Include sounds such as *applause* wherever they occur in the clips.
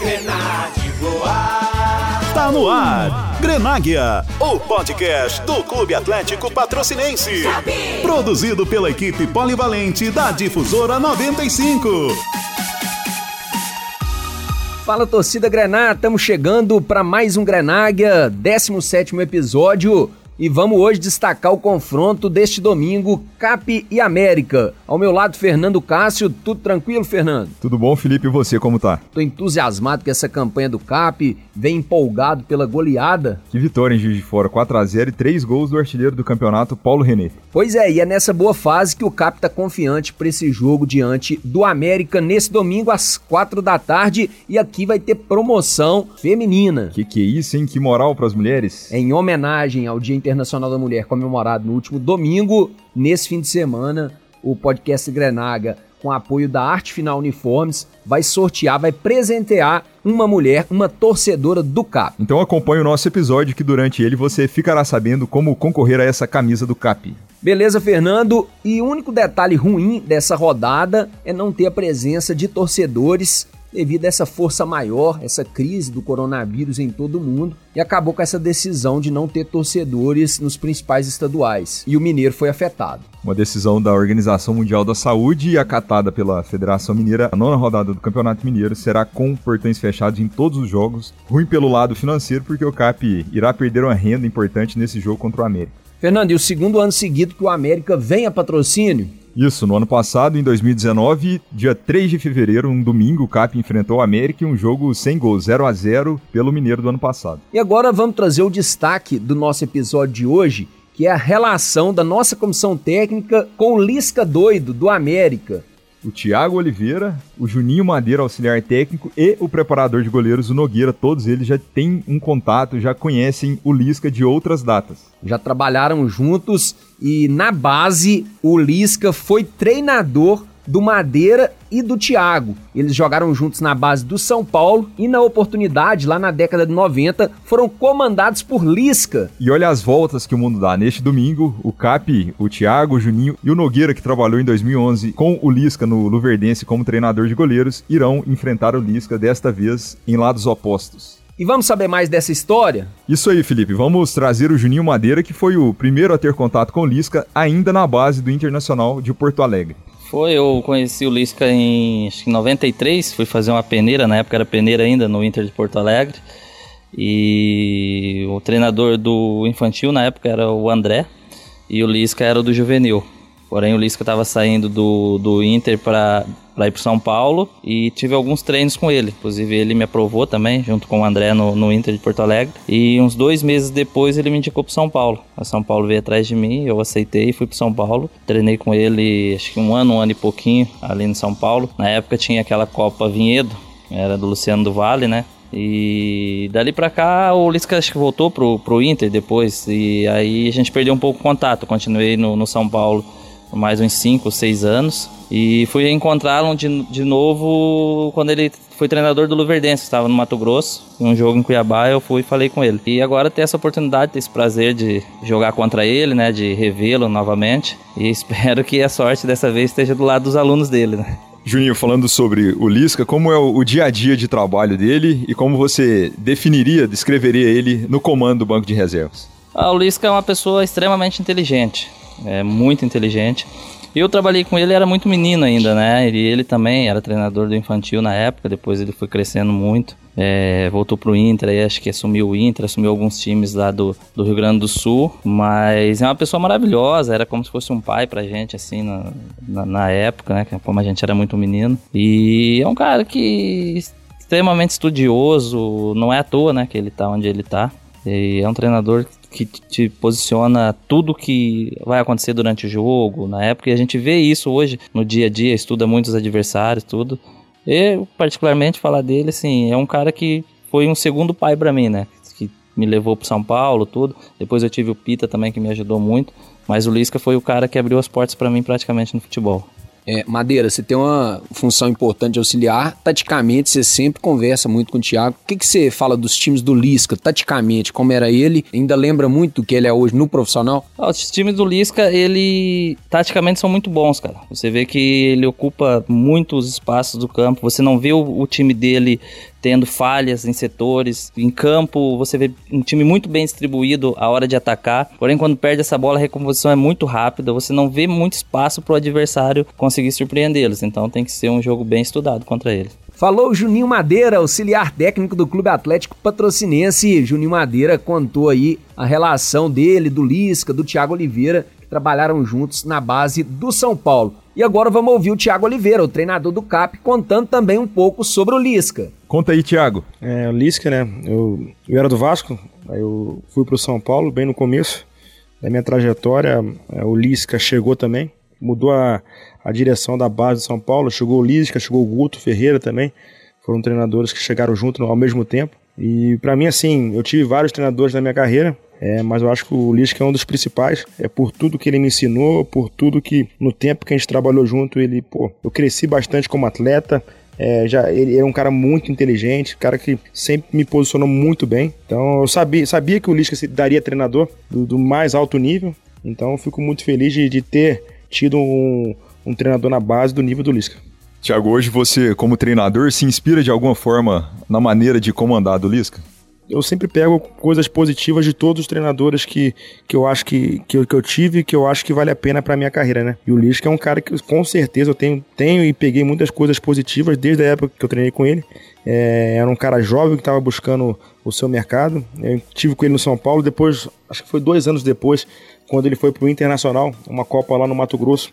Grenade voar. Tá no ar. Grenáguia, o podcast do Clube Atlético Patrocinense. Produzido pela equipe polivalente da Difusora 95. Fala torcida Grená, estamos chegando para mais um Grenáguia, 17 episódio. E vamos hoje destacar o confronto deste domingo, Cap e América. Ao meu lado, Fernando Cássio. Tudo tranquilo, Fernando? Tudo bom, Felipe? E você, como tá? Tô entusiasmado com essa campanha do Cap, vem empolgado pela goleada. Que vitória em Juiz de Fora, 4x0 e 3 gols do artilheiro do campeonato, Paulo René. Pois é, e é nessa boa fase que o Cap tá confiante para esse jogo diante do América nesse domingo às 4 da tarde. E aqui vai ter promoção feminina. Que que é isso, hein? Que moral para as mulheres. Em homenagem ao Dia Internacional da Mulher comemorado no último domingo, nesse fim de semana, o podcast Grenaga, com apoio da Arte Final Uniformes, vai sortear, vai presentear uma mulher, uma torcedora do CAP. Então acompanhe o nosso episódio que durante ele você ficará sabendo como concorrer a essa camisa do CAP. Beleza, Fernando? E o único detalhe ruim dessa rodada é não ter a presença de torcedores devido a essa força maior, essa crise do coronavírus em todo o mundo, e acabou com essa decisão de não ter torcedores nos principais estaduais. E o Mineiro foi afetado. Uma decisão da Organização Mundial da Saúde e acatada pela Federação Mineira, a nona rodada do Campeonato Mineiro será com portões fechados em todos os jogos. Ruim pelo lado financeiro, porque o CAP irá perder uma renda importante nesse jogo contra o América. Fernando, e o segundo ano seguido que o América vem a patrocínio? Isso, no ano passado, em 2019, dia 3 de fevereiro, um domingo, o CAP enfrentou o América em um jogo sem gols, 0 a 0 pelo Mineiro do ano passado. E agora vamos trazer o destaque do nosso episódio de hoje, que é a relação da nossa comissão técnica com o Lisca Doido, do América. O Thiago Oliveira, o Juninho Madeira, auxiliar técnico, e o preparador de goleiros, o Nogueira, todos eles já têm um contato, já conhecem o Lisca de outras datas. Já trabalharam juntos e na base o Lisca foi treinador do Madeira e do Thiago. Eles jogaram juntos na base do São Paulo e na oportunidade, lá na década de 90, foram comandados por Lisca. E olha as voltas que o mundo dá. Neste domingo, o Cap, o Thiago, o Juninho e o Nogueira, que trabalhou em 2011 com o Lisca no Luverdense como treinador de goleiros, irão enfrentar o Lisca desta vez em lados opostos. E vamos saber mais dessa história? Isso aí, Felipe. Vamos trazer o Juninho Madeira, que foi o primeiro a ter contato com o Lisca, ainda na base do Internacional de Porto Alegre. Foi, eu conheci o Lisca em acho que 93, fui fazer uma peneira, na época era peneira ainda, no Inter de Porto Alegre. E o treinador do infantil na época era o André e o Lisca era do juvenil. Porém, o Lisca estava saindo do, do Inter para ir para São Paulo e tive alguns treinos com ele. Inclusive, ele me aprovou também, junto com o André no, no Inter de Porto Alegre. E uns dois meses depois, ele me indicou para São Paulo. A São Paulo veio atrás de mim, eu aceitei e fui para São Paulo. Treinei com ele, acho que um ano, um ano e pouquinho ali no São Paulo. Na época tinha aquela Copa Vinhedo, era do Luciano do Vale, né? E dali pra cá o Lisca acho que voltou pro, pro Inter depois. E aí a gente perdeu um pouco o contato. Continuei no, no São Paulo mais uns 5, 6 anos. E fui encontrá-lo de, de novo quando ele foi treinador do Luverdense, estava no Mato Grosso, em um jogo em Cuiabá, eu fui e falei com ele. E agora ter essa oportunidade, ter esse prazer de jogar contra ele, né, de revê-lo novamente. E *laughs* espero que a sorte dessa vez esteja do lado dos alunos dele, né. Juninho, falando sobre o Lisca, como é o, dia a dia de trabalho dele e como você definiria, descreveria ele no comando do banco de reservas? Ah, o Lisca é uma pessoa extremamente inteligente é muito inteligente. Eu trabalhei com ele, era muito menino ainda, né? E ele também era treinador do infantil na época, depois ele foi crescendo muito. É, voltou pro Inter, aí acho que assumiu o Inter, assumiu alguns times lá do, do Rio Grande do Sul, mas é uma pessoa maravilhosa, era como se fosse um pai pra gente, assim, na, na, na época, né? Como a gente era muito menino. E é um cara que extremamente estudioso, não é à toa, né, que ele tá onde ele tá. E é um treinador que te posiciona tudo que vai acontecer durante o jogo, na época, e a gente vê isso hoje no dia a dia, estuda muitos adversários, tudo. Eu, particularmente, falar dele, assim, é um cara que foi um segundo pai para mim, né? Que me levou para São Paulo, tudo. Depois eu tive o Pita também, que me ajudou muito. Mas o Lisca foi o cara que abriu as portas para mim praticamente no futebol. É, Madeira, você tem uma função importante de auxiliar. Taticamente, você sempre conversa muito com o Thiago. O que, que você fala dos times do Lisca, taticamente? Como era ele? Ainda lembra muito do que ele é hoje no profissional? Ah, os times do Lisca, ele taticamente são muito bons, cara. Você vê que ele ocupa muitos espaços do campo. Você não vê o, o time dele tendo falhas em setores. Em campo, você vê um time muito bem distribuído a hora de atacar. Porém, quando perde essa bola, a recomposição é muito rápida. Você não vê muito espaço para o adversário conseguir surpreendê-los. Então tem que ser um jogo bem estudado contra eles. Falou Juninho Madeira, auxiliar técnico do Clube Atlético Patrocinense. Juninho Madeira contou aí a relação dele, do Lisca, do Thiago Oliveira, que trabalharam juntos na base do São Paulo. E agora vamos ouvir o Thiago Oliveira, o treinador do CAP, contando também um pouco sobre o Lisca. Conta aí, Thiago. É, o Lisca, né? Eu, eu era do Vasco, aí eu fui pro São Paulo bem no começo da minha trajetória. É, o Lisca chegou também, mudou a, a direção da base de São Paulo. Chegou o Lisca, chegou o Guto Ferreira também. Foram treinadores que chegaram junto ao mesmo tempo. E para mim, assim, eu tive vários treinadores na minha carreira, é, mas eu acho que o Lisca é um dos principais. É por tudo que ele me ensinou, por tudo que no tempo que a gente trabalhou junto, ele, pô, eu cresci bastante como atleta. É, já, ele é um cara muito inteligente, cara que sempre me posicionou muito bem. Então eu sabia, sabia que o Lisca se daria treinador do, do mais alto nível. Então eu fico muito feliz de, de ter tido um, um treinador na base do nível do Lisca. Tiago, hoje você, como treinador, se inspira de alguma forma na maneira de comandar do Lisca? Eu sempre pego coisas positivas de todos os treinadores que, que eu acho que, que, eu, que eu tive que eu acho que vale a pena para minha carreira, né? E o Lisca é um cara que com certeza eu tenho, tenho e peguei muitas coisas positivas desde a época que eu treinei com ele. É, era um cara jovem que estava buscando o seu mercado. Eu tive com ele no São Paulo, depois, acho que foi dois anos depois, quando ele foi pro Internacional, uma Copa lá no Mato Grosso.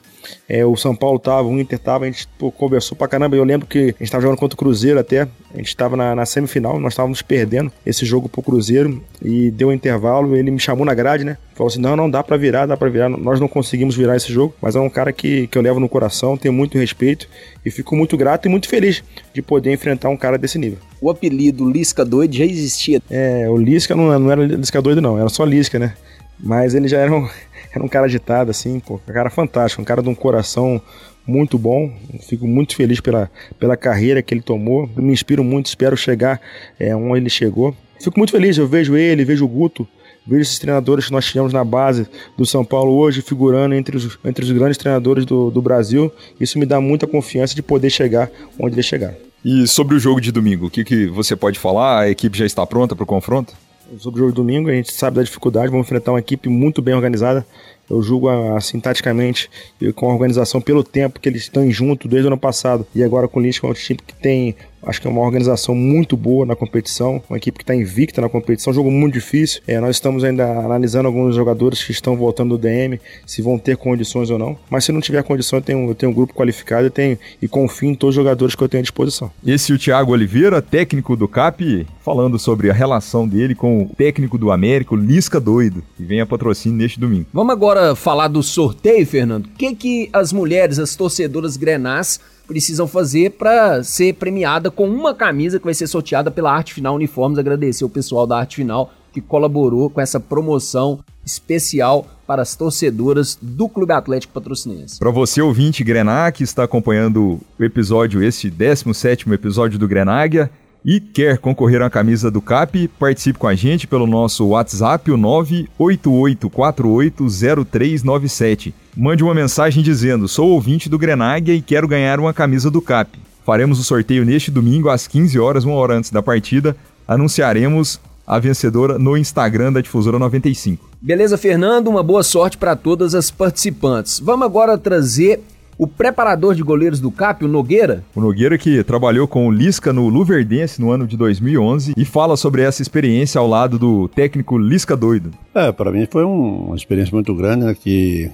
É, o São Paulo tava, o Inter tava, a gente pô, conversou pra caramba. Eu lembro que a gente tava jogando contra o Cruzeiro até. A gente tava na, na semifinal, nós estávamos perdendo esse jogo pro Cruzeiro e deu um intervalo. Ele me chamou na grade, né? Falou assim: não, não dá para virar, dá para virar. Nós não conseguimos virar esse jogo, mas é um cara que, que eu levo no coração, tenho muito respeito e fico muito grato e muito feliz de poder enfrentar um cara desse nível. O apelido Lisca Doido já existia. É, o Lisca não, não era Lisca Doido, não, era só Lisca, né? Mas ele já era um, *laughs* era um cara agitado, assim, pô, um cara fantástico, um cara de um coração muito bom. Fico muito feliz pela, pela carreira que ele tomou. Me inspiro muito, espero chegar é, onde ele chegou. Fico muito feliz, eu vejo ele, vejo o Guto, vejo esses treinadores que nós tivemos na base do São Paulo hoje figurando entre os, entre os grandes treinadores do, do Brasil. Isso me dá muita confiança de poder chegar onde ele chegar. E sobre o jogo de domingo, o que, que você pode falar? A equipe já está pronta para o confronto? Sobre o jogo de domingo, a gente sabe da dificuldade, vamos enfrentar uma equipe muito bem organizada. Eu julgo assim, taticamente, e com a organização pelo tempo que eles estão junto desde o ano passado e agora com o que é um time que tem Acho que é uma organização muito boa na competição, uma equipe que está invicta na competição, um jogo muito difícil. É, nós estamos ainda analisando alguns jogadores que estão voltando do DM, se vão ter condições ou não. Mas se não tiver condição, eu tenho, eu tenho um grupo qualificado eu tenho, e confio em todos os jogadores que eu tenho à disposição. Esse é o Thiago Oliveira, técnico do CAP, falando sobre a relação dele com o técnico do Américo, Lisca Doido, que vem a patrocínio neste domingo. Vamos agora falar do sorteio, Fernando. O que, que as mulheres, as torcedoras grenás, precisam fazer para ser premiada com uma camisa que vai ser sorteada pela Arte Final Uniformes. Agradecer o pessoal da Arte Final que colaborou com essa promoção especial para as torcedoras do Clube Atlético Patrocinense. Para você, ouvinte Grená, que está acompanhando o episódio, esse 17 episódio do Grenáguia, e quer concorrer à camisa do CAP, participe com a gente pelo nosso WhatsApp, o 988480397. Mande uma mensagem dizendo: Sou ouvinte do Grenáguia e quero ganhar uma camisa do CAP. Faremos o sorteio neste domingo às 15 horas, uma hora antes da partida. Anunciaremos a vencedora no Instagram da Difusora 95. Beleza, Fernando? Uma boa sorte para todas as participantes. Vamos agora trazer o preparador de goleiros do CAP, o Nogueira. O Nogueira que trabalhou com o Lisca no Luverdense no ano de 2011 e fala sobre essa experiência ao lado do técnico Lisca Doido. É, para mim foi um, uma experiência muito grande, né, que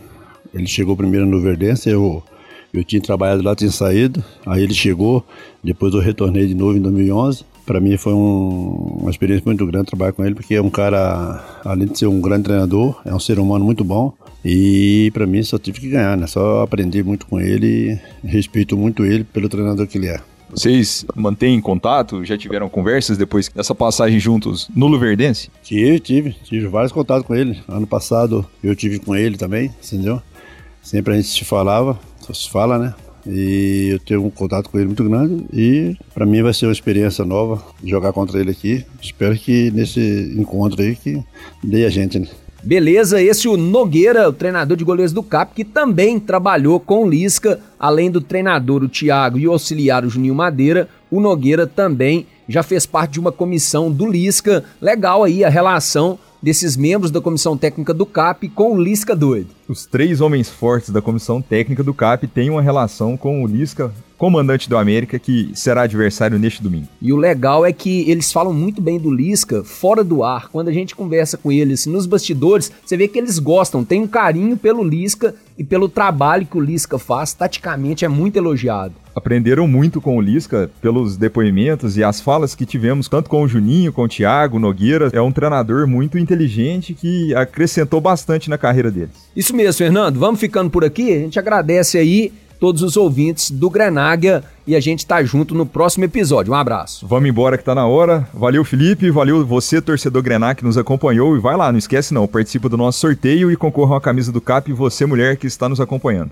ele chegou primeiro no Luverdense, eu, eu tinha trabalhado lá, tinha saído, aí ele chegou, depois eu retornei de novo em 2011. Para mim foi um, uma experiência muito grande trabalhar com ele, porque é um cara, além de ser um grande treinador, é um ser humano muito bom. E para mim só tive que ganhar, né? Só aprendi muito com ele, respeito muito ele pelo treinador que ele é. Vocês mantêm contato? Já tiveram conversas depois dessa passagem juntos no Luverdense? Tive, tive. Tive vários contatos com ele. Ano passado eu tive com ele também, entendeu? Sempre a gente se falava, só se fala, né? E eu tenho um contato com ele muito grande e para mim vai ser uma experiência nova jogar contra ele aqui. Espero que nesse encontro aí que dê a gente, né? Beleza, esse é o Nogueira, o treinador de goleiros do CAP, que também trabalhou com o Lisca, além do treinador, o Thiago, e o auxiliar, o Juninho Madeira. o Nogueira também já fez parte de uma comissão do Lisca. Legal aí a relação desses membros da comissão técnica do CAP com o Lisca doido. Os três homens fortes da comissão técnica do CAP têm uma relação com o Lisca, comandante do América, que será adversário neste domingo. E o legal é que eles falam muito bem do Lisca fora do ar. Quando a gente conversa com eles nos bastidores, você vê que eles gostam, tem um carinho pelo Lisca e pelo trabalho que o Lisca faz, taticamente é muito elogiado aprenderam muito com o Lisca pelos depoimentos e as falas que tivemos tanto com o Juninho, com o Thiago, Nogueira. É um treinador muito inteligente que acrescentou bastante na carreira deles. Isso mesmo, Fernando. Vamos ficando por aqui. A gente agradece aí todos os ouvintes do Grenáguia e a gente tá junto no próximo episódio. Um abraço. Vamos embora que tá na hora. Valeu, Felipe. Valeu você, torcedor Grená, que nos acompanhou. E vai lá, não esquece não, participa do nosso sorteio e concorra a camisa do CAP e você, mulher, que está nos acompanhando.